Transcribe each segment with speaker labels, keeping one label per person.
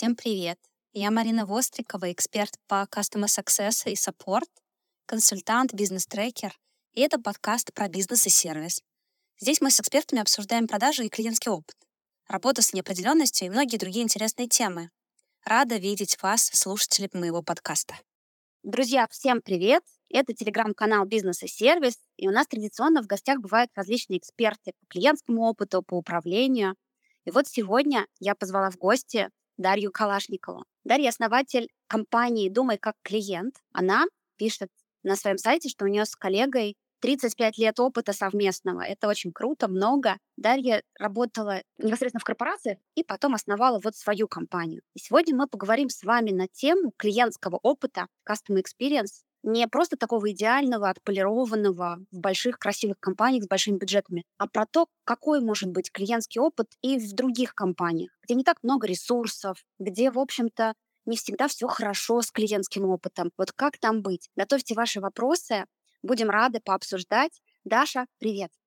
Speaker 1: всем привет! Я Марина Вострикова, эксперт по Customer Success и Support, консультант, бизнес-трекер, и это подкаст про бизнес и сервис. Здесь мы с экспертами обсуждаем продажи и клиентский опыт, работу с неопределенностью и многие другие интересные темы. Рада видеть вас, слушатели моего подкаста.
Speaker 2: Друзья, всем привет! Это телеграм-канал «Бизнес и сервис», и у нас традиционно в гостях бывают различные эксперты по клиентскому опыту, по управлению. И вот сегодня я позвала в гости Дарью Калашникову. Дарья — основатель компании «Думай как клиент». Она пишет на своем сайте, что у нее с коллегой 35 лет опыта совместного. Это очень круто, много. Дарья работала непосредственно в корпорациях и потом основала вот свою компанию. И сегодня мы поговорим с вами на тему клиентского опыта, Customer Experience, не просто такого идеального, отполированного в больших красивых компаниях с большими бюджетами, а про то, какой может быть клиентский опыт и в других компаниях, где не так много ресурсов, где, в общем-то, не всегда все хорошо с клиентским опытом. Вот как там быть? Готовьте ваши вопросы, Будем рады пообсуждать. Даша, привет.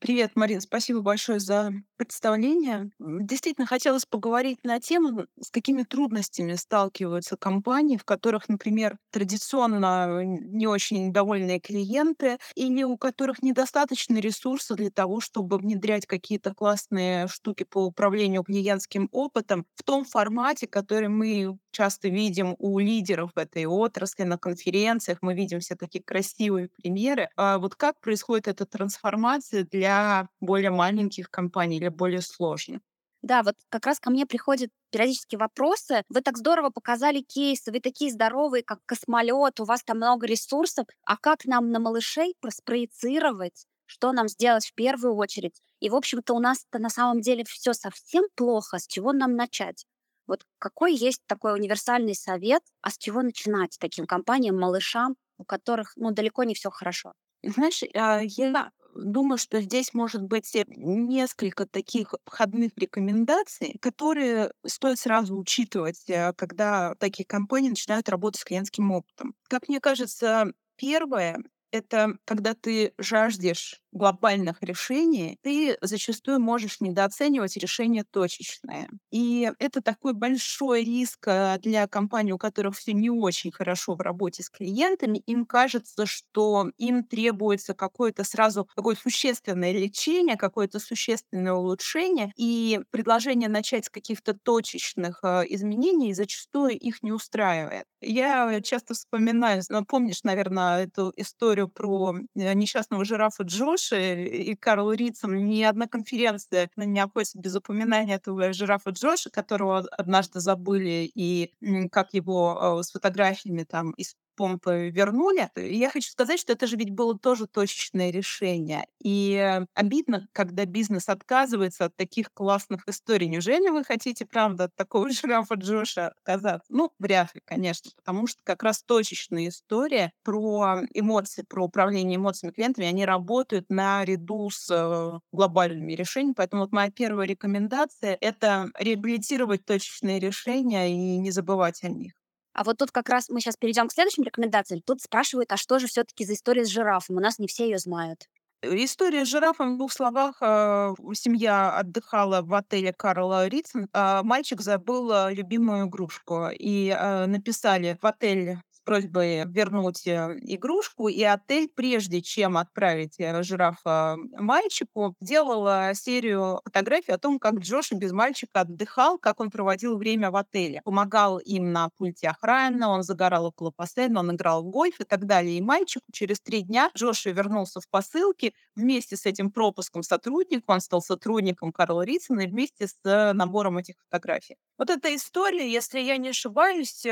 Speaker 3: Привет, Марин, спасибо большое за представление. Действительно, хотелось поговорить на тему, с какими трудностями сталкиваются компании, в которых, например, традиционно не очень довольные клиенты или у которых недостаточно ресурсов для того, чтобы внедрять какие-то классные штуки по управлению клиентским опытом в том формате, который мы часто видим у лидеров этой отрасли на конференциях. Мы видим все такие красивые примеры. А вот как происходит эта трансформация для для более маленьких компаний или более сложных.
Speaker 2: Да, вот как раз ко мне приходят периодически вопросы. Вы так здорово показали кейсы, вы такие здоровые, как космолет, у вас там много ресурсов. А как нам на малышей спроецировать, что нам сделать в первую очередь? И, в общем-то, у нас-то на самом деле все совсем плохо. С чего нам начать? Вот какой есть такой универсальный совет, а с чего начинать таким компаниям, малышам, у которых ну, далеко не все хорошо?
Speaker 3: Знаешь, а, я думаю, что здесь может быть э, несколько таких входных рекомендаций, которые стоит сразу учитывать, э, когда такие компании начинают работать с клиентским опытом. Как мне кажется, первое — это когда ты жаждешь глобальных решений, ты зачастую можешь недооценивать решения точечные. И это такой большой риск э, для компаний, у которых все не очень хорошо в работе с клиентами. Им кажется, что им требуется какое-то сразу какое существенное лечение, какое-то существенное улучшение, и предложение начать с каких-то точечных э, изменений зачастую их не устраивает. Я часто вспоминаю, ну, помнишь, наверное, эту историю про э, несчастного жирафа Джо, Джоши и Карл Ритцем ни одна конференция не обходится без упоминания этого жирафа Джоша, которого однажды забыли, и как его э, с фотографиями там из помпы вернули. Я хочу сказать, что это же ведь было тоже точечное решение. И обидно, когда бизнес отказывается от таких классных историй. Неужели вы хотите, правда, от такого жирафа Джоша отказаться? Ну, вряд ли, конечно, потому что как раз точечная история про эмоции, про управление эмоциями клиентами, они работают наряду с э, глобальными решениями. Поэтому вот моя первая рекомендация — это реабилитировать точечные решения и не забывать о них.
Speaker 2: А вот тут как раз мы сейчас перейдем к следующим рекомендациям. Тут спрашивают, а что же все-таки за история с жирафом? У нас не все ее знают.
Speaker 3: Э, история с жирафом в двух словах. Э, семья отдыхала в отеле Карла Ритсон. А мальчик забыл э, любимую игрушку. И написали в отеле просьбой вернуть э, игрушку, и отель, прежде чем отправить э, жирафа мальчику, делала серию фотографий о том, как Джош без мальчика отдыхал, как он проводил время в отеле. Помогал им на пульте охраны, он загорал около бассейна, он играл в гольф и так далее. И мальчик через три дня Джоша вернулся в посылке вместе с этим пропуском сотрудника, он стал сотрудником Карла Ритсона вместе с э, набором этих фотографий. Вот эта история, если я не ошибаюсь,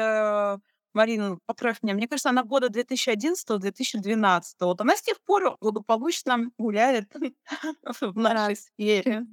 Speaker 3: Марина, поправь меня, мне кажется, она года 2011-2012. Вот она с тех пор благополучно гуляет в нашей сфере.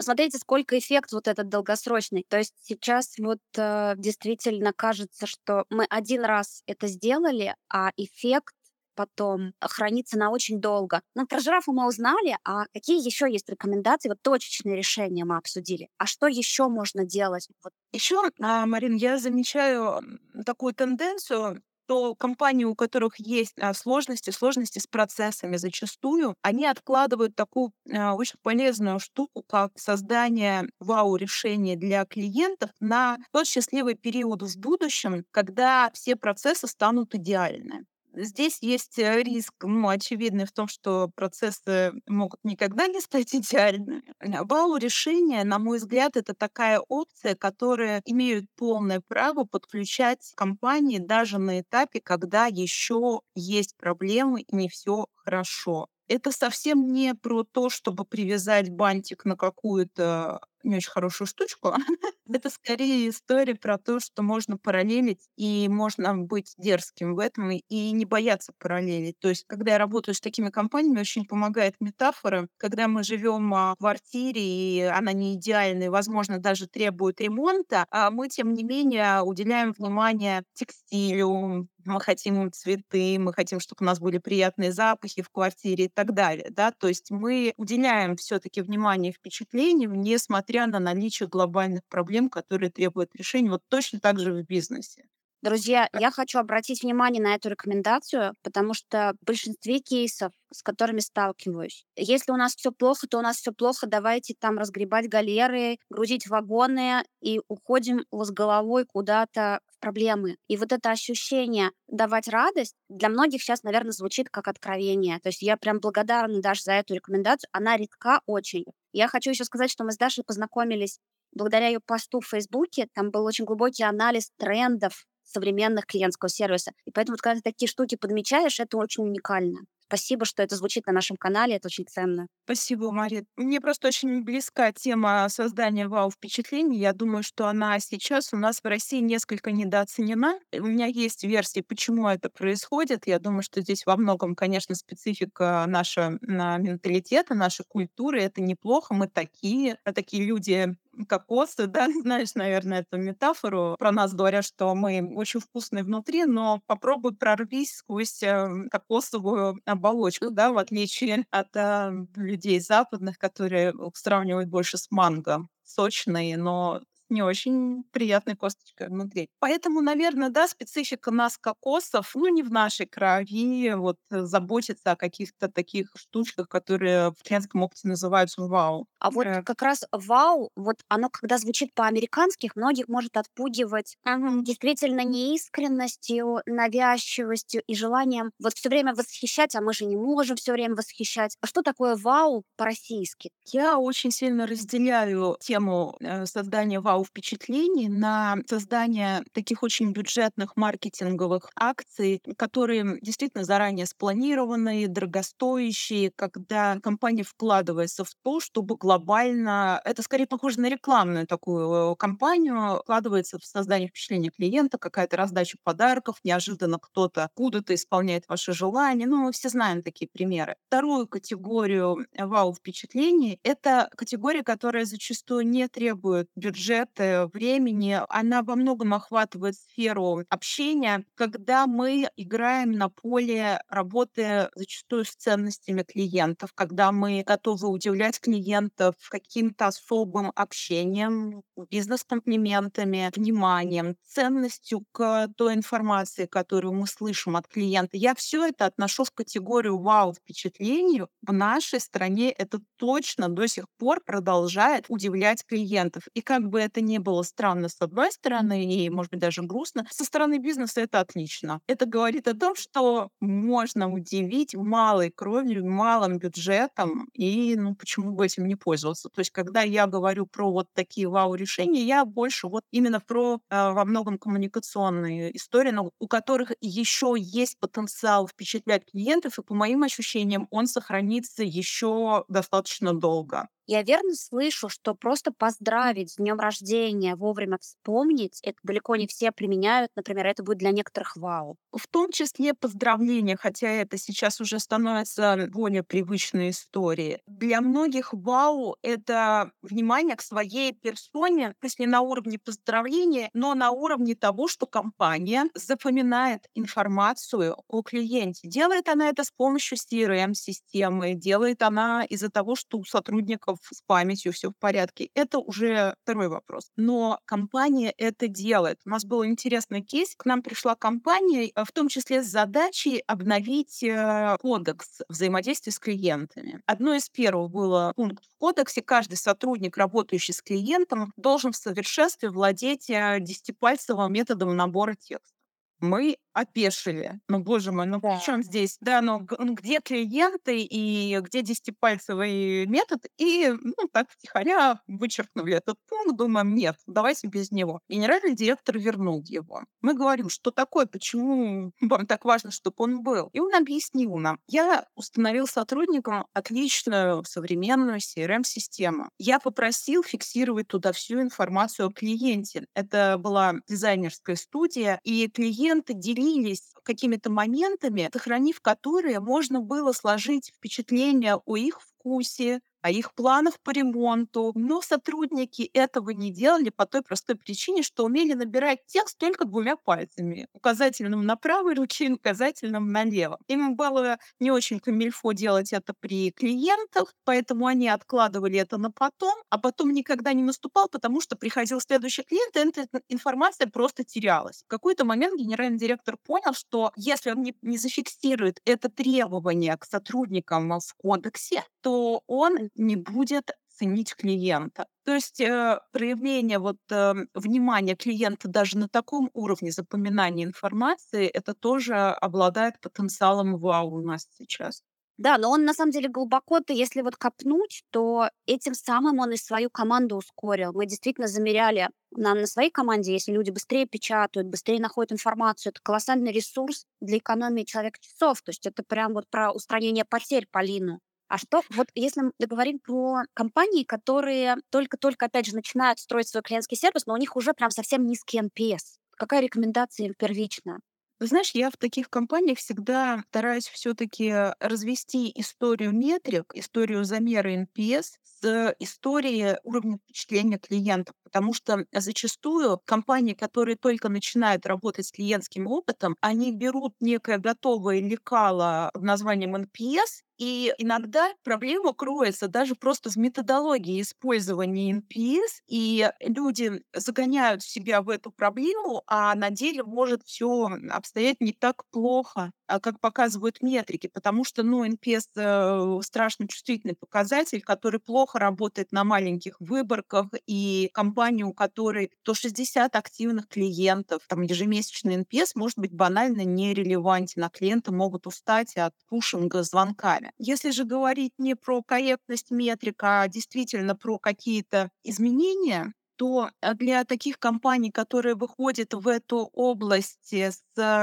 Speaker 2: Смотрите, сколько эффект вот этот долгосрочный. То есть сейчас вот э, действительно кажется, что мы один раз это сделали, а эффект потом хранится на очень долго. Ну, про жирафа мы узнали, а какие еще есть рекомендации? Вот точечные решения мы обсудили. А что еще можно делать? Вот.
Speaker 3: Еще, а, Марин, я замечаю такую тенденцию, то компании, у которых есть а, сложности, сложности с процессами зачастую, они откладывают такую а, очень полезную штуку, как создание вау-решения для клиентов на тот счастливый период в будущем, когда все процессы станут идеальны. Здесь есть э, риск, ну, очевидный в том, что процессы могут никогда не стать идеальными. Вау решение, на мой взгляд, это такая опция, которая имеют полное право подключать компании даже на этапе, когда еще есть проблемы и не все хорошо. Это совсем не про то, чтобы привязать бантик на какую-то не очень хорошую штучку. Это скорее история про то, что можно параллелить, и можно быть дерзким в этом, и не бояться параллелить. То есть, когда я работаю с такими компаниями, очень помогает метафора, когда мы живем а, в квартире, и она не идеальная, возможно, даже требует ремонта, а мы, тем не менее, уделяем внимание текстилю, мы хотим цветы, мы хотим, чтобы у нас были приятные запахи в квартире и так далее. Да? То есть мы уделяем все-таки внимание впечатлениям, несмотря на наличие глобальных проблем, которые требуют решения. Вот точно так же в бизнесе.
Speaker 2: Друзья, я хочу обратить внимание на эту рекомендацию, потому что в большинстве кейсов, с которыми сталкиваюсь, если у нас все плохо, то у нас все плохо, давайте там разгребать галеры, грузить вагоны и уходим с головой куда-то в проблемы. И вот это ощущение давать радость для многих сейчас, наверное, звучит как откровение. То есть я прям благодарна даже за эту рекомендацию. Она редка очень. Я хочу еще сказать, что мы с Дашей познакомились благодаря ее посту в Фейсбуке. Там был очень глубокий анализ трендов современных клиентского сервиса. И поэтому, когда ты такие штуки подмечаешь, это очень уникально. Спасибо, что это звучит на нашем канале, это очень ценно.
Speaker 3: Спасибо, Мария. Мне просто очень близка тема создания вау-впечатлений. Я думаю, что она сейчас у нас в России несколько недооценена. У меня есть версии, почему это происходит. Я думаю, что здесь во многом, конечно, специфика нашего менталитета, нашей культуры. Это неплохо, мы такие. А такие люди кокосы, да, знаешь, наверное, эту метафору. Про нас говорят, что мы очень вкусные внутри, но попробуй прорвись сквозь э, кокосовую оболочку, да, в отличие от э, людей западных, которые сравнивают больше с манго сочные, но не очень приятной косточкой внутри. Поэтому, наверное, да, специфика нас, кокосов, ну, не в нашей крови, вот э, заботиться о каких-то таких штучках, которые в клиентском опыте называются вау.
Speaker 2: А вот э. как раз вау, вот оно, когда звучит по-американски, многих может отпугивать mm-hmm. действительно неискренностью, навязчивостью и желанием вот все время восхищать, а мы же не можем все время восхищать. А что такое вау по-российски?
Speaker 3: Я очень сильно разделяю тему э, создания вау впечатлений на создание таких очень бюджетных маркетинговых акций, которые действительно заранее спланированные, дорогостоящие, когда компания вкладывается в то, чтобы глобально... Это скорее похоже на рекламную такую кампанию, вкладывается в создание впечатления клиента, какая-то раздача подарков, неожиданно кто-то куда-то исполняет ваши желания. Ну, мы все знаем такие примеры. Вторую категорию вау-впечатлений — это категория, которая зачастую не требует бюджет времени, она во многом охватывает сферу общения, когда мы играем на поле работы зачастую с ценностями клиентов, когда мы готовы удивлять клиентов каким-то особым общением, бизнес-комплиментами, вниманием, ценностью к той информации, которую мы слышим от клиента. Я все это отношу в категорию вау-впечатлений. В нашей стране это точно до сих пор продолжает удивлять клиентов. И как бы это не было странно с одной стороны и, может быть, даже грустно, со стороны бизнеса это отлично. Это говорит о том, что можно удивить малой кровью, малым бюджетом, и ну почему бы этим не пользоваться. То есть, когда я говорю про вот такие вау-решения, я больше вот именно про э, во многом коммуникационные истории, но у которых еще есть потенциал впечатлять клиентов, и по моим ощущениям он сохранится еще достаточно долго.
Speaker 2: Я верно слышу, что просто поздравить с днем рождения, вовремя вспомнить, это далеко не все применяют. Например, это будет для некоторых вау.
Speaker 3: В том числе поздравления, хотя это сейчас уже становится более привычной историей. Для многих вау — это внимание к своей персоне, если на уровне поздравления, но на уровне того, что компания запоминает информацию о клиенте. Делает она это с помощью CRM-системы, делает она из-за того, что у сотрудников сотрудников с памятью все в порядке, это уже второй вопрос. Но компания это делает. У нас был интересный кейс. К нам пришла компания, э, в том числе с задачей обновить э, кодекс взаимодействия с клиентами. Одно из первых было пункт в кодексе. Каждый сотрудник, работающий с клиентом, должен в совершенстве владеть э, десятипальцевым методом набора текста. Мы опешили. Ну, боже мой, ну да. при чем здесь? Да, ну, ну где клиенты и где десятипальцевый метод? И, ну, так втихаря вычеркнули этот пункт, думаем, нет, давайте без него. Генеральный директор вернул его. Мы говорим, что такое, почему вам так важно, чтобы он был? И он объяснил нам. Я установил сотрудникам отличную современную CRM-систему. Я попросил фиксировать туда всю информацию о клиенте. Это была дизайнерская студия, и клиенты делились делились какими-то моментами, сохранив которые можно было сложить впечатление о их вкусе, о их планах по ремонту. Но сотрудники этого не делали по той простой причине, что умели набирать текст только двумя пальцами. Указательным на правой руке и указательным налево. Им было не очень камильфо делать это при клиентах, поэтому они откладывали это на потом, а потом никогда не наступал, потому что приходил следующий клиент, и эта информация просто терялась. В какой-то момент генеральный директор понял, что если он не, не зафиксирует это требование к сотрудникам в кодексе, то он не будет ценить клиента. То есть э, проявление вот э, внимания клиента даже на таком уровне запоминания информации, это тоже обладает потенциалом вау у нас сейчас.
Speaker 2: Да, но он на самом деле глубоко-то, если вот копнуть, то этим самым он и свою команду ускорил. Мы действительно замеряли нам на своей команде, если люди быстрее печатают, быстрее находят информацию, это колоссальный ресурс для экономии человек часов. То есть это прям вот про устранение потерь Полину. А что, вот если мы говорим про компании, которые только-только, опять же, начинают строить свой клиентский сервис, но у них уже прям совсем низкий NPS. Какая рекомендация им первичная?
Speaker 3: знаешь, я в таких компаниях всегда стараюсь все-таки развести историю метрик, историю замера NPS с историей уровня впечатления клиентов. Потому что зачастую компании, которые только начинают работать с клиентским опытом, они берут некое готовое лекало под названием NPS и иногда проблема кроется даже просто в методологии использования NPS, и люди загоняют себя в эту проблему, а на деле может все обстоять не так плохо, как показывают метрики, потому что ну, NPS э, страшно чувствительный показатель, который плохо работает на маленьких выборках, и компании, у которой то 60 активных клиентов, там ежемесячный NPS может быть банально нерелевантен, а клиенты могут устать от пушинга звонками. Если же говорить не про корректность метрик, а действительно про какие-то изменения, то э, для таких компаний, которые выходят в эту область с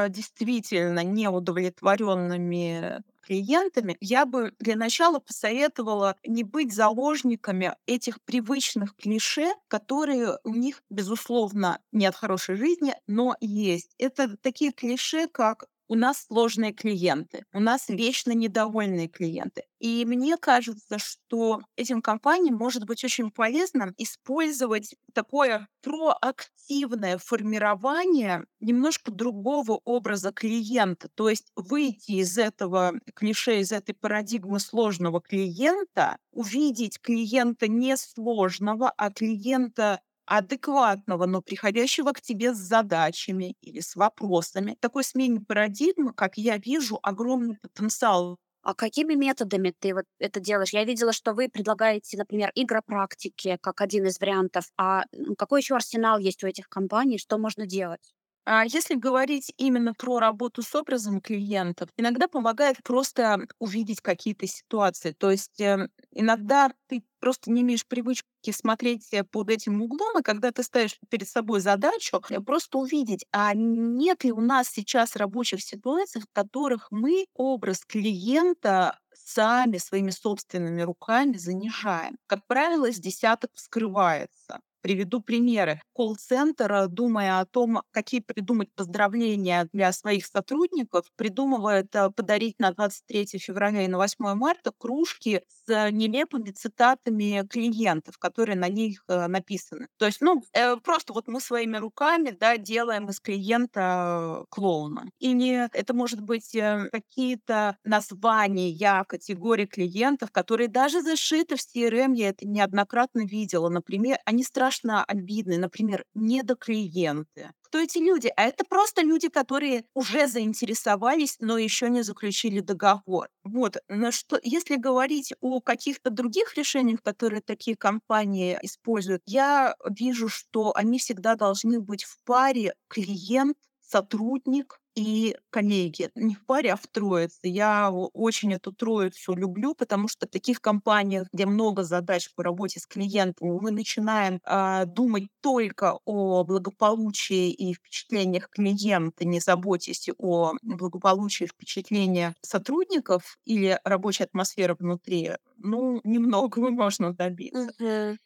Speaker 3: действительно неудовлетворенными клиентами, я бы для начала посоветовала не быть заложниками этих привычных клише, которые у них, безусловно, не от хорошей жизни, но есть. Это такие клише, как у нас сложные клиенты, у нас вечно недовольные клиенты. И мне кажется, что этим компаниям может быть очень полезно использовать такое проактивное формирование немножко другого образа клиента. То есть выйти из этого клише, из этой парадигмы сложного клиента, увидеть клиента не сложного, а клиента адекватного, но приходящего к тебе с задачами или с вопросами. Такой смене парадигмы, как я вижу, огромный потенциал
Speaker 2: а какими методами ты вот это делаешь? Я видела, что вы предлагаете, например, игропрактики как один из вариантов. А какой еще арсенал есть у этих компаний? Что можно делать?
Speaker 3: А если говорить именно про работу с образом клиентов, иногда помогает просто увидеть какие-то ситуации. То есть э, иногда ты просто не имеешь привычки смотреть э, под этим углом, и когда ты ставишь перед собой задачу, э, просто увидеть, а нет ли у нас сейчас рабочих ситуаций, в которых мы образ клиента сами своими собственными руками занижаем. Как правило, с десяток вскрывается. Приведу примеры. Колл-центр, думая о том, какие придумать поздравления для своих сотрудников, придумывает э, подарить на 23 февраля и на 8 марта кружки с нелепыми цитатами клиентов, которые на них э, написаны. То есть, ну, э, просто вот мы своими руками, да, делаем из клиента клоуна. Или это может быть какие-то названия категории клиентов, которые даже зашиты в CRM, я это неоднократно видела. Например, они страшно страшно обидны, например, недоклиенты. Кто эти люди? А это просто люди, которые уже заинтересовались, но еще не заключили договор. Вот. Но что, если говорить о каких-то других решениях, которые такие компании используют, я вижу, что они всегда должны быть в паре клиент, сотрудник, и коллеги. Не в паре, а в троице. Я очень эту троицу люблю, потому что в таких компаниях, где много задач по работе с клиентами, мы начинаем э, думать только о благополучии и впечатлениях клиента, не заботясь о благополучии и впечатлениях сотрудников или рабочей атмосферы внутри, ну, немного можно добиться.
Speaker 2: Mm-hmm.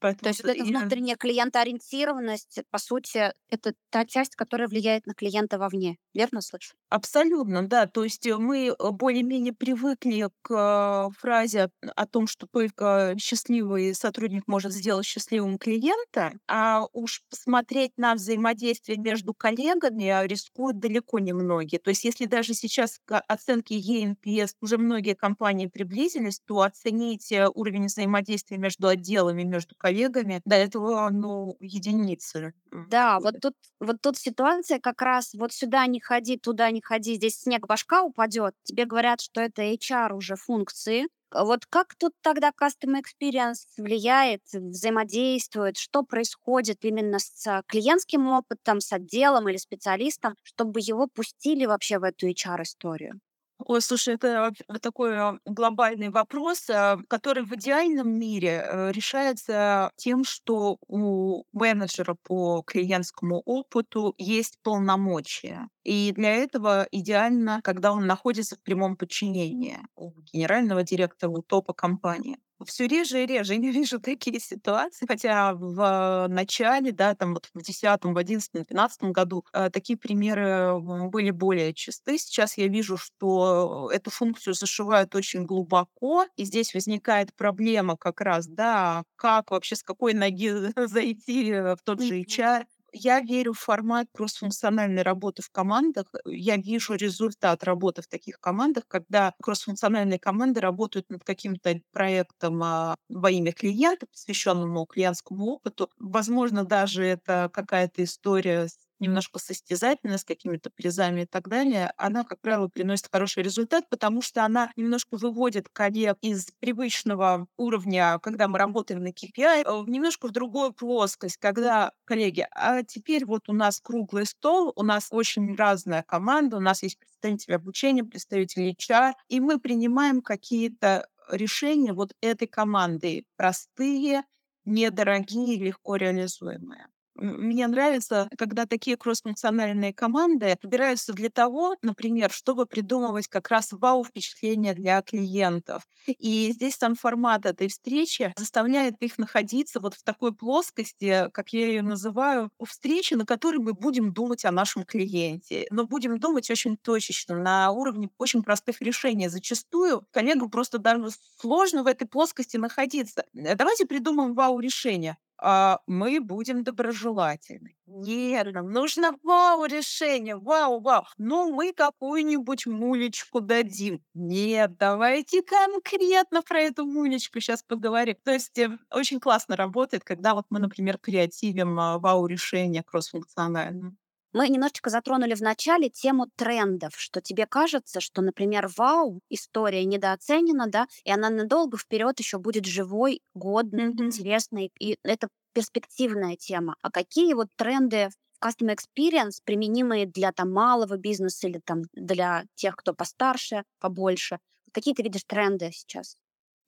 Speaker 2: Поэтому То есть вот эта я... внутренняя клиентоориентированность, по сути, это та часть, которая влияет на клиента вовне. Верно слышу?
Speaker 3: Абсолютно, да. То есть э, мы э, более-менее привыкли к э, фразе о том, что только счастливый сотрудник может сделать счастливым клиента, а уж посмотреть на взаимодействие между коллегами рискуют далеко не многие. То есть если даже сейчас к оценке ENPS уже многие компании приблизились, то оценить уровень взаимодействия между отделами, между коллегами, до этого, ну, единицы.
Speaker 2: Да, вот тут, вот тут ситуация как раз вот сюда не ходи, туда не ходи, здесь снег башка упадет. Тебе говорят, что это HR уже функции. Вот как тут тогда Customer Experience влияет, взаимодействует, что происходит именно с клиентским опытом, с отделом или специалистом, чтобы его пустили вообще в эту HR-историю?
Speaker 3: Ой, слушай, это такой а, глобальный вопрос, а, который в идеальном мире э, решается тем, что у менеджера по клиентскому опыту есть полномочия. И для этого идеально, когда он находится в прямом подчинении у генерального директора, у топа компании все реже и реже. Я вижу такие ситуации, хотя в начале, да, там вот в 10 в 11 12 году э, такие примеры были более чисты. Сейчас я вижу, что эту функцию зашивают очень глубоко, и здесь возникает проблема как раз, да, как вообще, с какой ноги зайти в тот же HR, я верю в формат кроссфункциональной работы в командах. Я вижу результат работы в таких командах, когда кроссфункциональные команды работают над каким-то проектом а, во имя клиента, посвященному клиентскому опыту. Возможно, даже это какая-то история с немножко состязательная, с какими-то призами и так далее, она, как правило, приносит хороший результат, потому что она немножко выводит коллег из привычного уровня, когда мы работаем на KPI, э, немножко в другую плоскость, когда, коллеги, а теперь вот у нас круглый стол, у нас очень разная команда, у нас есть представители обучения, представители HR, и мы принимаем какие-то решения вот этой команды, простые, недорогие, легко реализуемые. Мне нравится, когда такие кроссфункциональные команды собираются для того, например, чтобы придумывать как раз вау-впечатления для клиентов. И здесь сам формат этой встречи заставляет их находиться вот в такой плоскости, как я ее называю, встречи, на которой мы будем думать о нашем клиенте. Но будем думать очень точечно, на уровне очень простых решений. Зачастую коллегам просто даже сложно в этой плоскости находиться. Давайте придумаем вау-решение а, мы будем доброжелательны. Нет, нам нужно вау-решение, вау-вау. Ну, мы какую-нибудь мулечку дадим. Нет, давайте конкретно про эту мулечку сейчас поговорим. То есть э, очень классно работает, когда вот мы, например, креативим а, вау-решение кроссфункциональное.
Speaker 2: Мы немножечко затронули в начале тему трендов, что тебе кажется, что, например, вау, история недооценена, да, и она надолго вперед еще будет живой, годной, mm-hmm. интересной, и это перспективная тема. А какие вот тренды в Customer Experience, применимые для там малого бизнеса или там для тех, кто постарше, побольше, какие ты видишь тренды сейчас?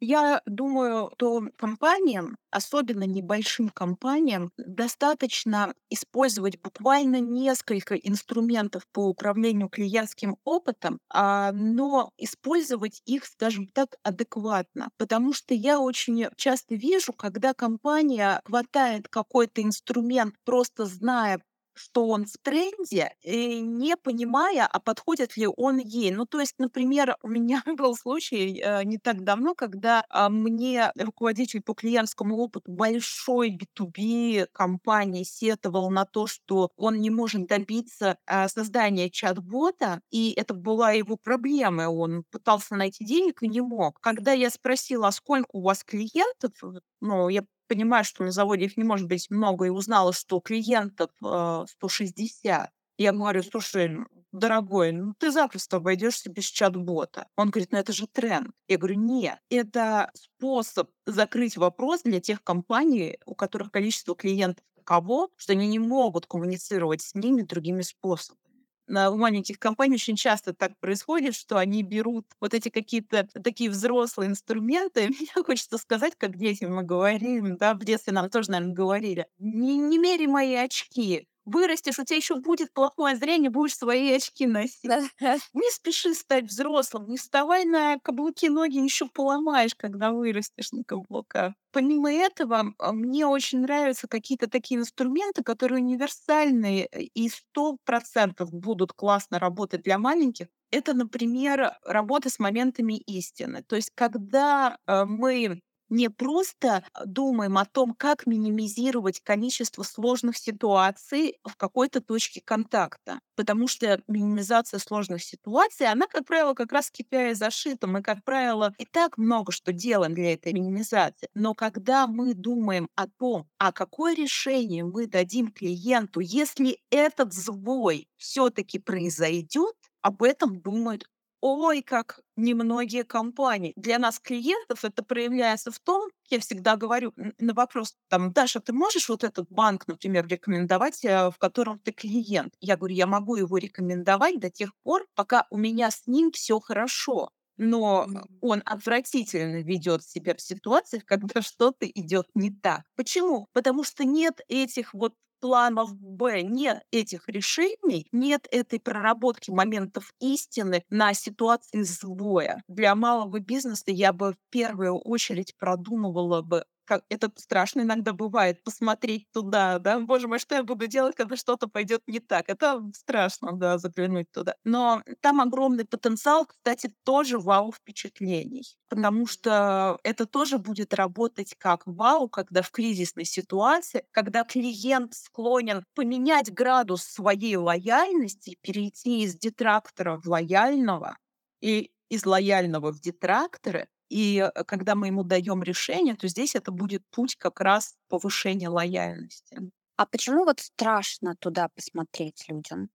Speaker 3: Я думаю, что компаниям, особенно небольшим компаниям, достаточно использовать буквально несколько инструментов по управлению клиентским опытом, а, но использовать их, скажем так, адекватно. Потому что я очень часто вижу, когда компания хватает какой-то инструмент, просто зная что он в тренде, и не понимая, а подходит ли он ей. Ну, то есть, например, у меня был случай э, не так давно, когда а, мне руководитель по клиентскому опыту большой B2B компании сетовал на то, что он не может добиться а, создания чат-бота, и это была его проблема. Он пытался найти денег и не мог. Когда я спросила, а сколько у вас клиентов, ну, я понимаю, что на заводе их не может быть много, и узнала, что клиентов э, 160. Я говорю, слушай, дорогой, ну ты запросто обойдешься без чат-бота. Он говорит, ну это же тренд. Я говорю, нет, это способ закрыть вопрос для тех компаний, у которых количество клиентов таково, что они не могут коммуницировать с ними другими способами на маленьких компаниях очень часто так происходит, что они берут вот эти какие-то такие взрослые инструменты. Мне хочется сказать, как детям мы говорим, да, в детстве нам тоже, наверное, говорили, не, не мери мои очки, вырастешь, у тебя еще будет плохое зрение, будешь свои очки носить. Не спеши стать взрослым, не вставай на каблуки, ноги еще поломаешь, когда вырастешь на каблуках. Помимо этого, а, мне очень нравятся какие-то такие инструменты, которые универсальные и сто процентов будут классно работать для маленьких. Это, например, работа с моментами истины. То есть, когда э, мы не просто а, думаем о том, как минимизировать количество сложных ситуаций в какой-то точке контакта. Потому что минимизация сложных ситуаций, она, как правило, как раз KPI зашита. Мы, как правило, и так много что делаем для этой минимизации. Но когда мы думаем о том, а какое решение мы дадим клиенту, если этот сбой все-таки произойдет, об этом думают Ой, как немногие компании. Для нас, клиентов, это проявляется в том, я всегда говорю на вопрос, там, Даша, ты можешь вот этот банк, например, рекомендовать, э, в котором ты клиент? Я говорю, я могу его рекомендовать до тех пор, пока у меня с ним все хорошо. Но он отвратительно ведет себя в ситуациях, когда что-то идет не так. Почему? Потому что нет этих вот планов Б, нет этих решений, нет этой проработки моментов истины на ситуации сбоя. Для малого бизнеса я бы в первую очередь продумывала бы как это страшно иногда бывает, посмотреть туда, да, боже мой, что я буду делать, когда что-то пойдет не так. Это страшно, да, заглянуть туда. Но там огромный потенциал, кстати, тоже вау впечатлений, потому что это тоже будет работать как вау, когда в кризисной ситуации, когда клиент склонен поменять градус своей лояльности, перейти из детрактора в лояльного, и из лояльного в детракторы, и э, когда мы ему даем решение, то здесь это будет путь как раз повышения лояльности.
Speaker 2: А почему вот страшно туда посмотреть людям?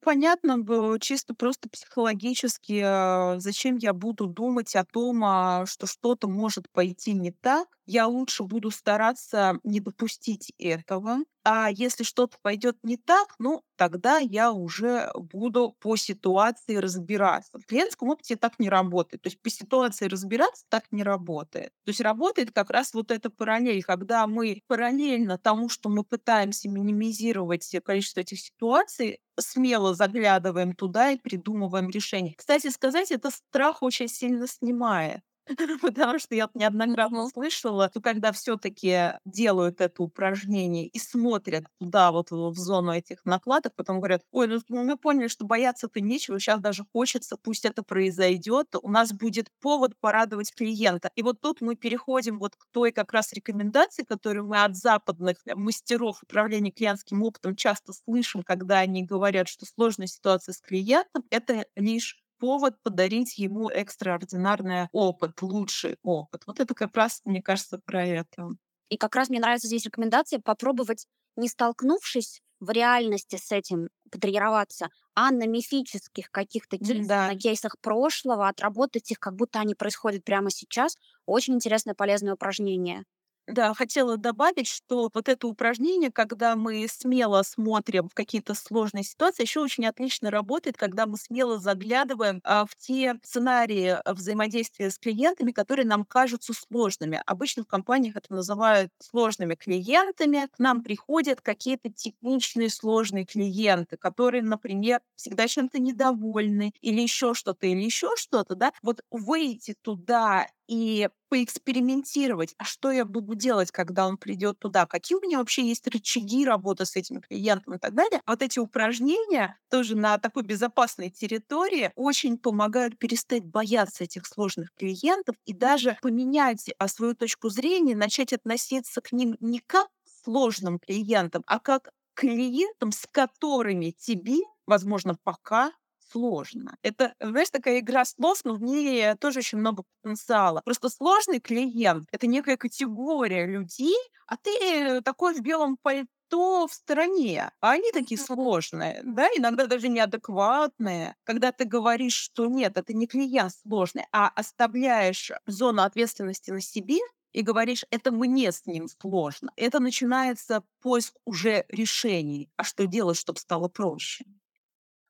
Speaker 3: Понятно чисто просто психологически, а, зачем я буду думать о том, а, что что-то может пойти не так. Я лучше буду стараться не допустить этого. А если что-то пойдет не так, ну, тогда я уже буду по ситуации разбираться. В клиентском опыте так не работает. То есть по ситуации разбираться так не работает. То есть работает как раз вот эта параллель, когда мы параллельно тому, что мы пытаемся минимизировать количество этих ситуаций, смело заглядываем туда и придумываем решение. Кстати сказать, это страх очень сильно снимает. Потому что я неоднократно слышала, что когда все-таки делают это упражнение и смотрят туда, вот в зону этих накладок, потом говорят, ой, ну мы поняли, что бояться-то нечего, сейчас даже хочется, пусть это произойдет, у нас будет повод порадовать клиента. И вот тут мы переходим вот к той как раз рекомендации, которую мы от западных мастеров управления клиентским опытом часто слышим, когда они говорят, что сложная ситуация с клиентом — это лишь повод подарить ему экстраординарный опыт, лучший опыт. Вот это как раз, мне кажется, про это.
Speaker 2: И как раз мне нравится здесь рекомендация попробовать, не столкнувшись в реальности с этим, потренироваться, а на мифических каких-то кейсах, да. на кейсах прошлого, отработать их, как будто они происходят прямо сейчас. Очень интересное, полезное упражнение.
Speaker 3: Да, хотела добавить, что вот это упражнение, когда мы смело смотрим в какие-то сложные ситуации, еще очень отлично работает, когда мы смело заглядываем а, в те сценарии а, взаимодействия с клиентами, которые нам кажутся сложными. Обычно в компаниях это называют сложными клиентами. К нам приходят какие-то техничные сложные клиенты, которые, например, всегда чем-то недовольны или еще что-то, или еще что-то, да. Вот выйти туда и поэкспериментировать, а что я буду делать, когда он придет туда, какие у меня вообще есть рычаги работы с этим клиентом и так далее. Вот эти упражнения тоже на такой безопасной территории очень помогают перестать бояться этих сложных клиентов и даже поменять а, свою точку зрения, начать относиться к ним не как к сложным клиентам, а как клиентам, с которыми тебе, возможно, пока сложно. Это, знаешь, такая игра слов, но в ней тоже очень много потенциала. Просто сложный клиент— это некая категория людей, а ты такой в белом пальто в стороне, а они такие сложные, да, иногда даже неадекватные. Когда ты говоришь, что нет, это не клиент сложный, а оставляешь зону ответственности на себе, и говоришь, это мне с ним сложно. Это начинается поиск уже решений. А что делать, чтобы стало проще?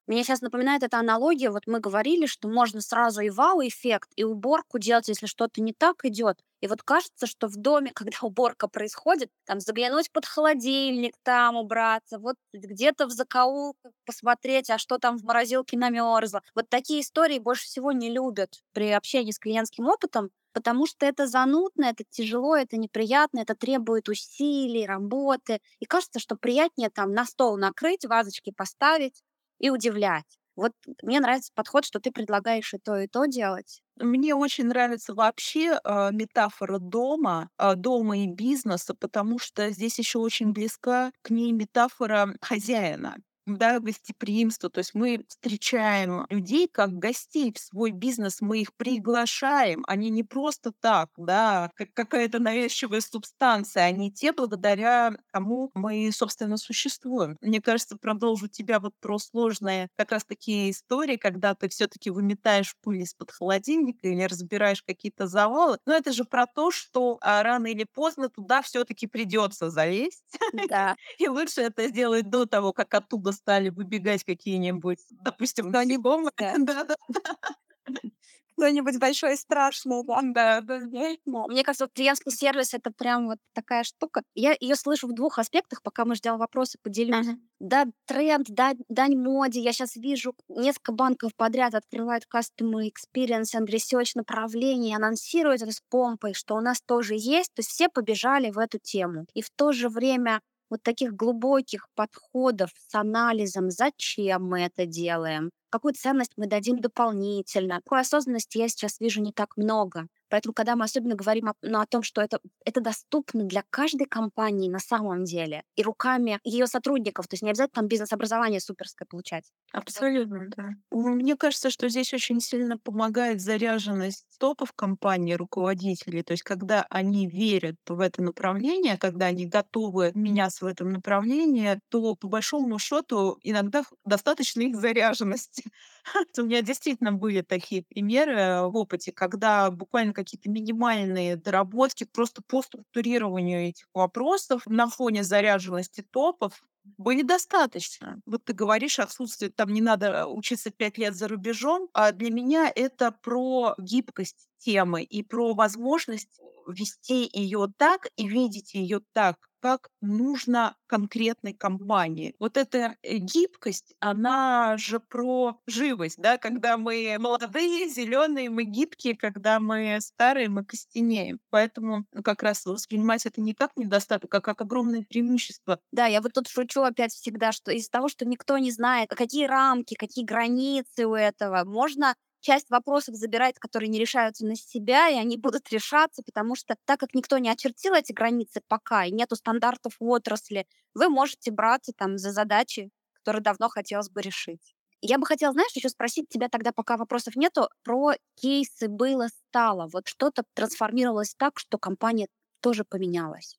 Speaker 2: Мне сейчас напоминает эта аналогия. Вот мы говорили, что можно сразу и вау-эффект, и уборку делать, если что-то не так идет. И вот кажется, что в доме, когда уборка происходит, там заглянуть под холодильник, там убраться, вот где-то в закоулках посмотреть, а что там в морозилке намерзло. Вот такие истории больше всего не любят при общении с клиентским опытом, потому что это занудно, это тяжело, это неприятно, это требует усилий, работы. И кажется, что приятнее там на стол накрыть, вазочки поставить, и удивлять. Вот мне нравится подход, что ты предлагаешь и то, и то делать.
Speaker 3: Мне очень нравится вообще э, метафора дома, э, дома и бизнеса, потому что здесь еще очень близка к ней метафора хозяина да, гостеприимство. То есть мы встречаем людей как гостей в свой бизнес, мы их приглашаем. Они не просто так, да, как какая-то навязчивая субстанция, они те, благодаря кому мы, собственно, существуем. Мне кажется, продолжу тебя вот про сложные как раз такие истории, когда ты все таки выметаешь пыль из-под холодильника или разбираешь какие-то завалы. Но это же про то, что а, рано или поздно туда все таки придется залезть.
Speaker 2: Да.
Speaker 3: И лучше это сделать до того, как оттуда стали выбегать какие-нибудь, допустим,
Speaker 2: кто-нибудь. Кто-нибудь большой и страшный,
Speaker 3: да? Да, да.
Speaker 2: Мне кажется, вот клиентский сервис — это прям вот такая штука. Я ее слышу в двух аспектах, пока мы ждем вопросы, поделюсь.
Speaker 1: Мгм.
Speaker 2: Да, тренд, да, дань моде. Я сейчас вижу, несколько банков подряд открывают Customer Experience and Research направление, анонсируют это с помпой, что у нас тоже есть. То есть все побежали в эту тему. И в то же время вот таких глубоких подходов с анализом, зачем мы это делаем, какую ценность мы дадим дополнительно. Такой осознанности я сейчас вижу не так много. Поэтому, когда мы особенно говорим о, ну, о том, что это, это доступно для каждой компании на самом деле, и руками ее сотрудников, то есть не обязательно там бизнес-образование суперское получать.
Speaker 3: Абсолютно, да. Мне кажется, что здесь очень сильно помогает заряженность топов компании, руководителей. То есть, когда они верят в это направление, когда они готовы меняться в этом направлении, то по большому счету иногда достаточно их заряженности. У меня действительно были такие примеры в опыте, когда буквально какие-то минимальные доработки просто по структурированию этих вопросов на фоне заряженности топов были достаточно. Вот ты говоришь, отсутствие там не надо учиться пять лет за рубежом, а для меня это про гибкость темы и про возможность вести ее так и видеть ее так, как нужно конкретной компании. Вот эта э, гибкость, она же про живость, да, когда мы молодые, зеленые, мы гибкие, когда мы старые, мы костенеем. Поэтому ну, как раз воспринимать это не как недостаток, а как огромное преимущество.
Speaker 2: Да, я вот тут шучу опять всегда, что из-за того, что никто не знает, какие рамки, какие границы у этого, можно часть вопросов забирать, которые не решаются на себя, и они будут решаться, потому что так как никто не очертил эти границы пока, и нету стандартов в отрасли, вы можете браться там за задачи, которые давно хотелось бы решить. Я бы хотела, знаешь, еще спросить тебя тогда, пока вопросов нету, про кейсы было-стало. Вот что-то трансформировалось так, что компания тоже поменялась.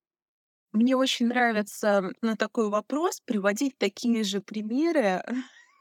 Speaker 3: Мне очень нравится на такой вопрос приводить такие же примеры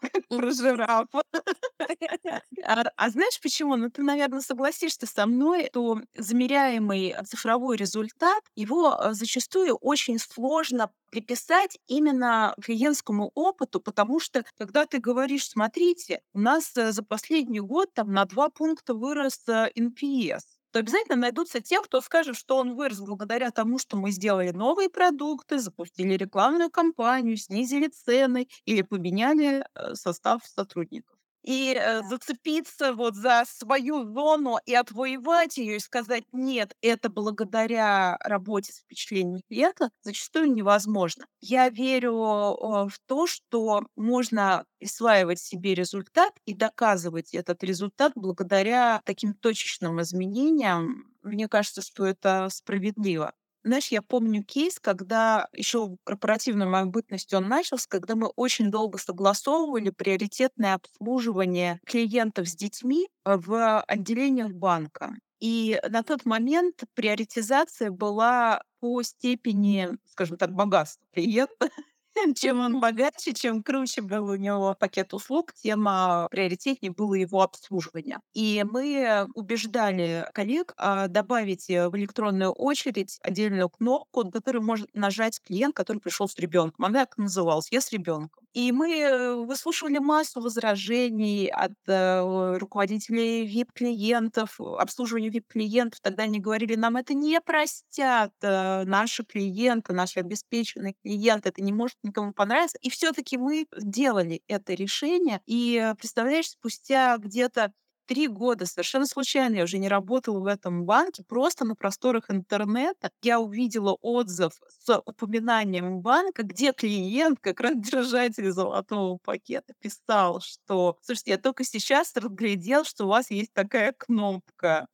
Speaker 3: про. А, а знаешь почему? Ну, ты, наверное, согласишься со мной, что замеряемый цифровой результат, его а, зачастую очень сложно приписать именно клиентскому опыту, потому что когда ты говоришь, смотрите, у нас э, за последний год там на два пункта вырос NPS, э, то обязательно найдутся те, кто скажет, что он вырос благодаря тому, что мы сделали новые продукты, запустили рекламную кампанию, снизили цены или поменяли э, состав сотрудников и э, зацепиться вот за свою зону и отвоевать ее и сказать нет, это благодаря работе с впечатлением клиента зачастую невозможно. Я верю в то, что можно присваивать себе результат и доказывать этот результат благодаря таким точечным изменениям. Мне кажется, что это справедливо. Знаешь, я помню кейс, когда еще корпоративной моей бытности он начался, когда мы очень долго согласовывали приоритетное обслуживание клиентов с детьми в отделениях банка. И на тот момент приоритизация была по степени, скажем так, богатства клиента. Чем он богаче, чем круче был у него пакет услуг, тем приоритетнее было его обслуживание. И мы убеждали коллег а, добавить э, в электронную очередь отдельную кнопку, на которую может нажать клиент, который пришел с ребенком. Она так называлась «Я с ребенком». И мы э, выслушивали массу возражений от э, руководителей VIP-клиентов, обслуживания VIP-клиентов. Тогда они говорили, нам это не простят, э, наши клиенты, наши обеспеченные клиенты, это не может никому понравиться. И все таки мы делали это решение. И, э, представляешь, спустя где-то три года совершенно случайно, я уже не работала в этом банке, просто на просторах интернета я увидела отзыв с упоминанием банка, где клиент, как раз держатель золотого пакета, писал, что, слушайте, я только сейчас разглядел, что у вас есть такая кнопка.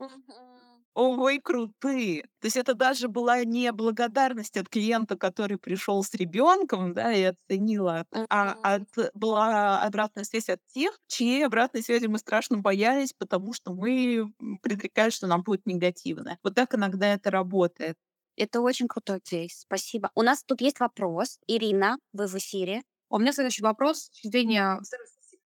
Speaker 3: О, вы крутые. То есть это даже была не благодарность от клиента, который пришел с ребенком, да, и оценила, а от, была обратная связь от тех, чьей обратной связи мы страшно боялись, потому что мы предрекали, что нам будет негативно. Вот так иногда это работает.
Speaker 2: Это очень крутой кейс. Спасибо. У нас тут есть вопрос. Ирина, вы в эфире.
Speaker 4: У меня следующий вопрос. С точки зрения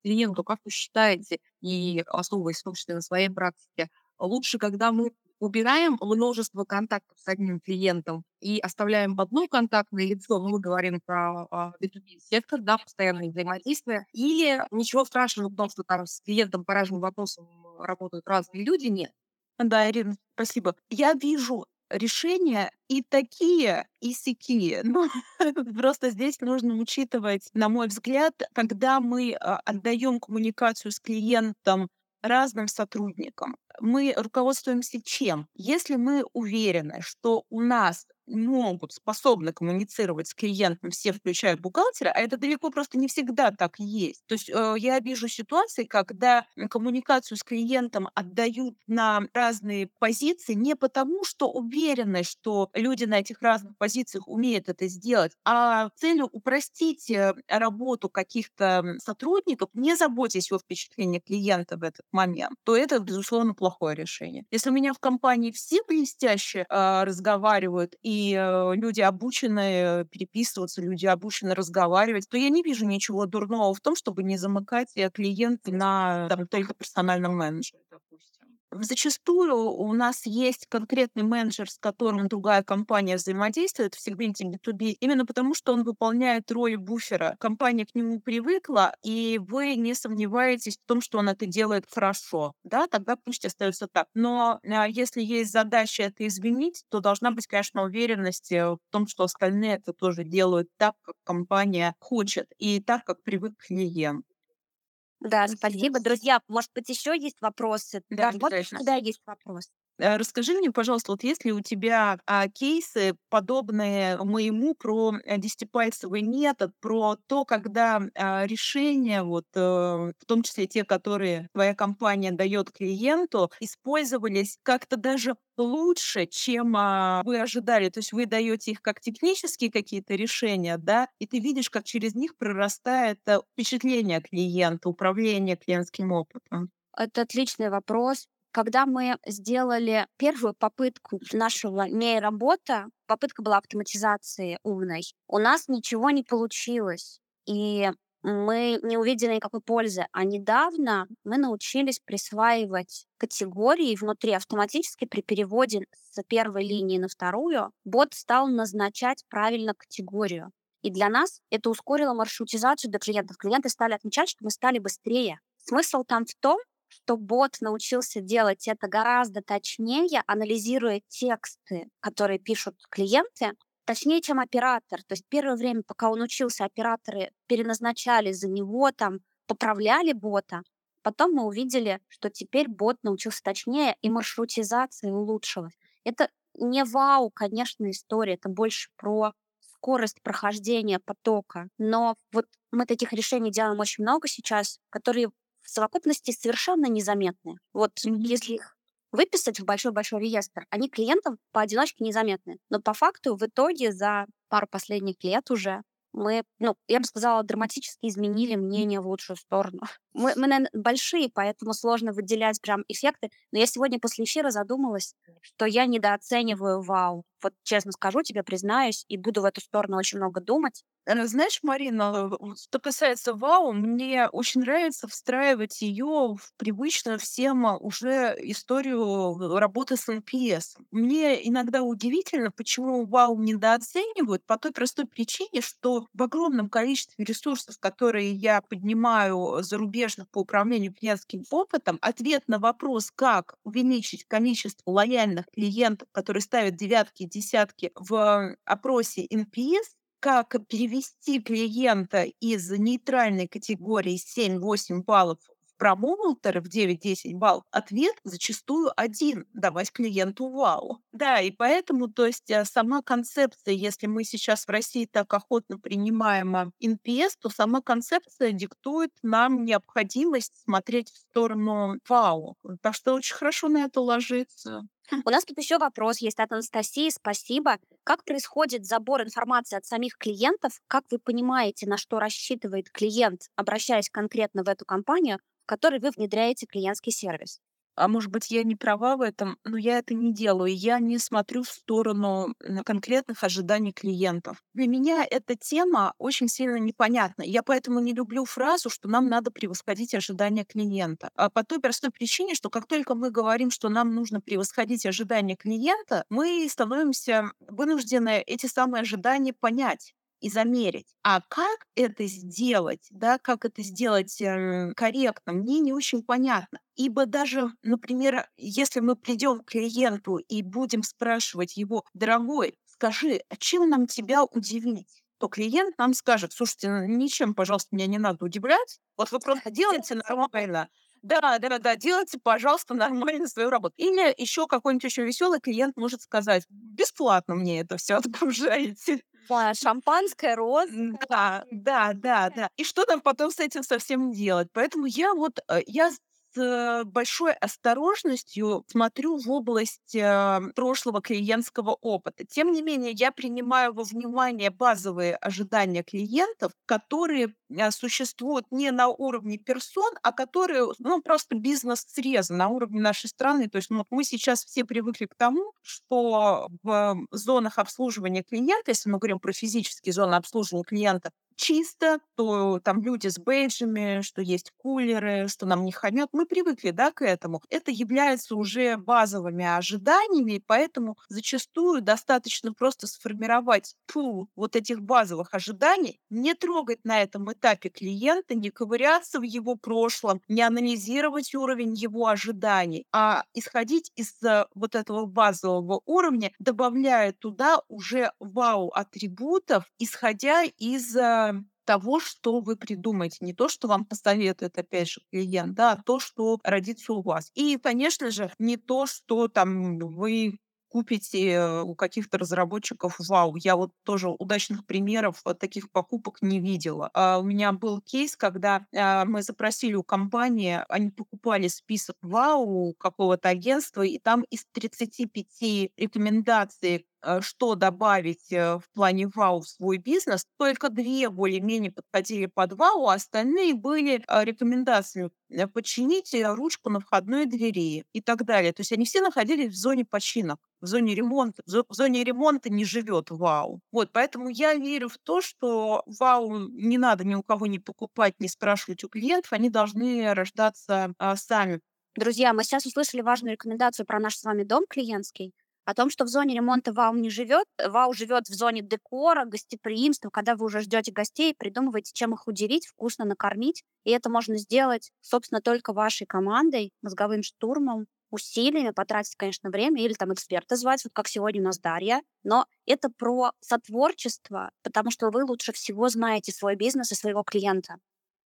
Speaker 4: клиенту, как вы считаете, и основываясь в том числе на своей практике, лучше, когда мы убираем множество контактов с одним клиентом и оставляем одно контактное лицо, мы говорим про а, B2B сектор, да, постоянное взаимодействие, или ничего страшного в том, что там с клиентом по разным вопросам работают разные люди, нет.
Speaker 3: Да, Ирина, спасибо. Я вижу решения и такие, и сякие. Ну, просто здесь нужно учитывать, на мой взгляд, когда мы а, отдаем коммуникацию с клиентом разным сотрудникам. Мы руководствуемся чем? Если мы уверены, что у нас могут, способны коммуницировать с клиентом все, включая бухгалтера, а это далеко просто не всегда так есть. То есть э, я вижу ситуации, когда коммуникацию с клиентом отдают на разные позиции не потому, что уверены, что люди на этих разных позициях умеют это сделать, а целью упростить э, работу каких-то сотрудников, не заботясь о впечатлении клиента в этот момент, то это, безусловно, плохое решение. Если у меня в компании все блестяще э, разговаривают и э, люди обучены переписываться, люди обучены разговаривать, то я не вижу ничего дурного в том, чтобы не замыкать э, клиента на там, только персональном менеджере, допустим. Зачастую у нас есть конкретный менеджер, с которым другая компания взаимодействует в сегменте B2B, именно потому, что он выполняет роль буфера. Компания к нему привыкла, и вы не сомневаетесь в том, что он это делает хорошо. Да, тогда пусть остается так. Но а, если есть задача это изменить, то должна быть, конечно, уверенность э, в том, что остальные это тоже делают так, как компания хочет, и так, как привык клиент.
Speaker 2: Да, спасибо. Друзья, может быть, еще есть вопросы?
Speaker 3: Да,
Speaker 2: вот
Speaker 3: обязательно.
Speaker 2: сюда есть вопрос.
Speaker 3: Э, расскажи мне, пожалуйста, вот есть ли у тебя а, кейсы, подобные моему, про э, десятипальцевый метод, про то, когда а, решения, вот, э, в том числе те, которые твоя компания дает клиенту, использовались как-то даже лучше, чем а, вы ожидали. То есть вы даете их как технические какие-то решения, да, и ты видишь, как через них прорастает а, впечатление клиента, управление клиентским опытом.
Speaker 2: Это отличный вопрос. Когда мы сделали первую попытку нашего нейробота, попытка была автоматизации умной, у нас ничего не получилось. И мы не увидели никакой пользы. А недавно мы научились присваивать категории внутри автоматически при переводе с первой линии на вторую. Бот стал назначать правильно категорию. И для нас это ускорило маршрутизацию до клиентов. Клиенты стали отмечать, что мы стали быстрее. Смысл там в том, что бот научился делать это гораздо точнее, анализируя тексты, которые пишут клиенты, точнее, чем оператор. То есть первое время, пока он учился, операторы переназначали за него, там, поправляли бота. Потом мы увидели, что теперь бот научился точнее, и маршрутизация улучшилась. Это не вау, конечно, история, это больше про скорость прохождения потока. Но вот мы таких решений делаем очень много сейчас, которые в совокупности совершенно незаметны. Вот mm-hmm. если их выписать в большой-большой реестр, они клиентам поодиночке незаметны. Но по факту в итоге за пару последних лет уже мы, ну, я бы сказала, драматически изменили мнение в лучшую сторону. Мы, мы наверное, большие, поэтому сложно выделять прям эффекты. Но я сегодня после эфира задумалась, что я недооцениваю вау. Вот честно скажу тебе, признаюсь, и буду в эту сторону очень много думать.
Speaker 3: Э, знаешь, Марина, что касается ВАУ, мне очень нравится встраивать ее в привычную всем а, уже историю работы с NPS. Мне иногда удивительно, почему ВАУ недооценивают по той простой причине, что в огромном количестве ресурсов, которые я поднимаю зарубежных по управлению клиентским опытом, ответ на вопрос, как увеличить количество лояльных клиентов, которые ставят девятки десятки в опросе NPS, как перевести клиента из нейтральной категории 7-8 баллов в промоутер в 9-10 баллов, ответ зачастую один — давать клиенту вау. Да, и поэтому, то есть э, сама концепция, если мы сейчас в России так охотно принимаем NPS, то сама концепция диктует нам необходимость смотреть в сторону вау. Так что очень хорошо на это ложится.
Speaker 2: У нас тут еще вопрос есть от Анастасии. Спасибо. Как происходит забор информации от самих клиентов? Как вы понимаете, на что рассчитывает клиент, обращаясь конкретно в эту компанию, в которой вы внедряете клиентский сервис?
Speaker 3: а может быть, я не права в этом, но я это не делаю. Я не смотрю в сторону конкретных ожиданий клиентов. Для меня эта тема очень сильно непонятна. Я поэтому не люблю фразу, что нам надо превосходить ожидания клиента. А по той простой причине, что как только мы говорим, что нам нужно превосходить ожидания клиента, мы становимся вынуждены эти самые ожидания понять и замерить. А как это сделать, да, как это сделать э, корректно, мне не очень понятно. Ибо даже, например, если мы придем к клиенту и будем спрашивать его, дорогой, скажи, а чем нам тебя удивить? то клиент нам скажет, слушайте, ну, ничем, пожалуйста, меня не надо удивлять. Вот вы просто делаете нормально. Да, да, да, делайте, пожалуйста, нормально свою работу. Или еще какой-нибудь очень веселый клиент может сказать, бесплатно мне это все отгружаете.
Speaker 2: Да, шампанское, роз.
Speaker 3: Да, да, да, да. И что нам потом с этим совсем делать? Поэтому я вот, э, я с большой осторожностью смотрю в область э, прошлого клиентского опыта. Тем не менее, я принимаю во внимание базовые ожидания клиентов, которые э, существуют не на уровне персон, а которые, ну, просто бизнес-срезы на уровне нашей страны. То есть ну, мы сейчас все привыкли к тому, что в зонах обслуживания клиента, если мы говорим про физические зоны обслуживания клиента, чисто, то там люди с бейджами, что есть кулеры, что нам не хамят. Мы привыкли, да, к этому. Это является уже базовыми ожиданиями, поэтому зачастую достаточно просто сформировать пул вот этих базовых ожиданий, не трогать на этом этапе клиента, не ковыряться в его прошлом, не анализировать уровень его ожиданий, а исходить из э, вот этого базового уровня, добавляя туда уже вау-атрибутов, исходя из э, того, что вы придумаете, не то, что вам посоветует, опять же, клиент, да, а то, что родится у вас. И, конечно же, не то, что там вы купите у каких-то разработчиков, вау, я вот тоже удачных примеров таких покупок не видела. А у меня был кейс, когда а, мы запросили у компании, они покупали список вау какого-то агентства, и там из 35 рекомендаций э, что добавить э, в плане вау в свой бизнес. Только две более-менее подходили под вау, а остальные были э, рекомендациями починить ручку на входной двери и так далее. То есть они все находились в зоне починок в зоне ремонта. В зоне ремонта не живет вау. Вот, поэтому я верю в то, что вау не надо ни у кого не покупать, не спрашивать у клиентов, они должны рождаться а, сами.
Speaker 2: Друзья, мы сейчас услышали важную рекомендацию про наш с вами дом клиентский, о том, что в зоне ремонта вау не живет, вау живет в зоне декора, гостеприимства, когда вы уже ждете гостей, придумываете, чем их удивить, вкусно накормить. И это можно сделать, собственно, только вашей командой, мозговым штурмом, усилиями, потратить, конечно, время или там эксперта звать, вот как сегодня у нас Дарья. Но это про сотворчество, потому что вы лучше всего знаете свой бизнес и своего клиента.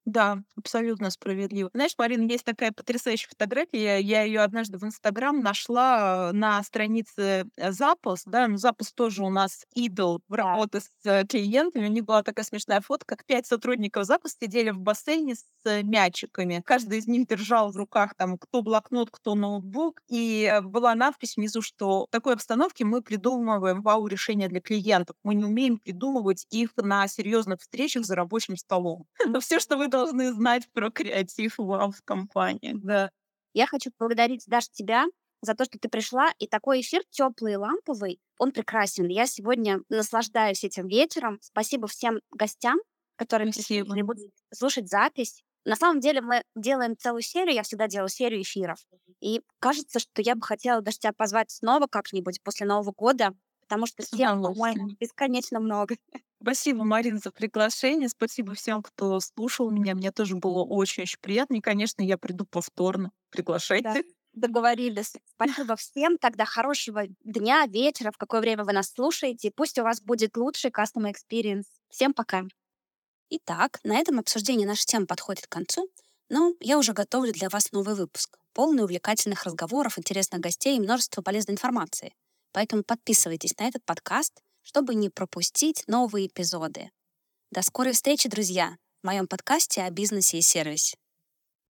Speaker 3: Да, абсолютно справедливо. Знаешь, Марина, есть такая потрясающая фотография. Я ее однажды в Инстаграм нашла на странице э, Запас. Да, ну, Запас тоже у нас идол в работе с э, клиентами. У них была такая смешная фотка. как Пять сотрудников Запас сидели в бассейне с э, мячиками. Каждый из них держал в руках там кто блокнот, кто ноутбук. И была надпись внизу, что в такой обстановке мы придумываем вау-решения для клиентов. Мы не умеем придумывать их на серьезных встречах за рабочим столом. Но все, что вы должны знать про креатив в компании. Да.
Speaker 2: Я хочу поблагодарить, Даш, тебя за то, что ты пришла. И такой эфир теплый и ламповый, он прекрасен. Я сегодня наслаждаюсь этим вечером. Спасибо всем гостям, которые Спасибо. будут слушать запись. На самом деле мы делаем целую серию, я всегда делаю серию эфиров. И кажется, что я бы хотела даже тебя позвать снова как-нибудь после Нового года, потому что тем, по-моему, бесконечно много.
Speaker 3: Спасибо, Марин, за приглашение. Спасибо всем, кто слушал меня. Мне тоже было очень-очень приятно. И, конечно, я приду повторно. Приглашайте. Да,
Speaker 2: договорились. Спасибо всем. Тогда хорошего дня, вечера, в какое время вы нас слушаете. Пусть у вас будет лучший customer experience. Всем пока.
Speaker 1: Итак, на этом обсуждение нашей темы подходит к концу. Но я уже готовлю для вас новый выпуск, полный увлекательных разговоров, интересных гостей и множество полезной информации. Поэтому подписывайтесь на этот подкаст, чтобы не пропустить новые эпизоды. До скорой встречи, друзья, в моем подкасте о бизнесе и сервисе.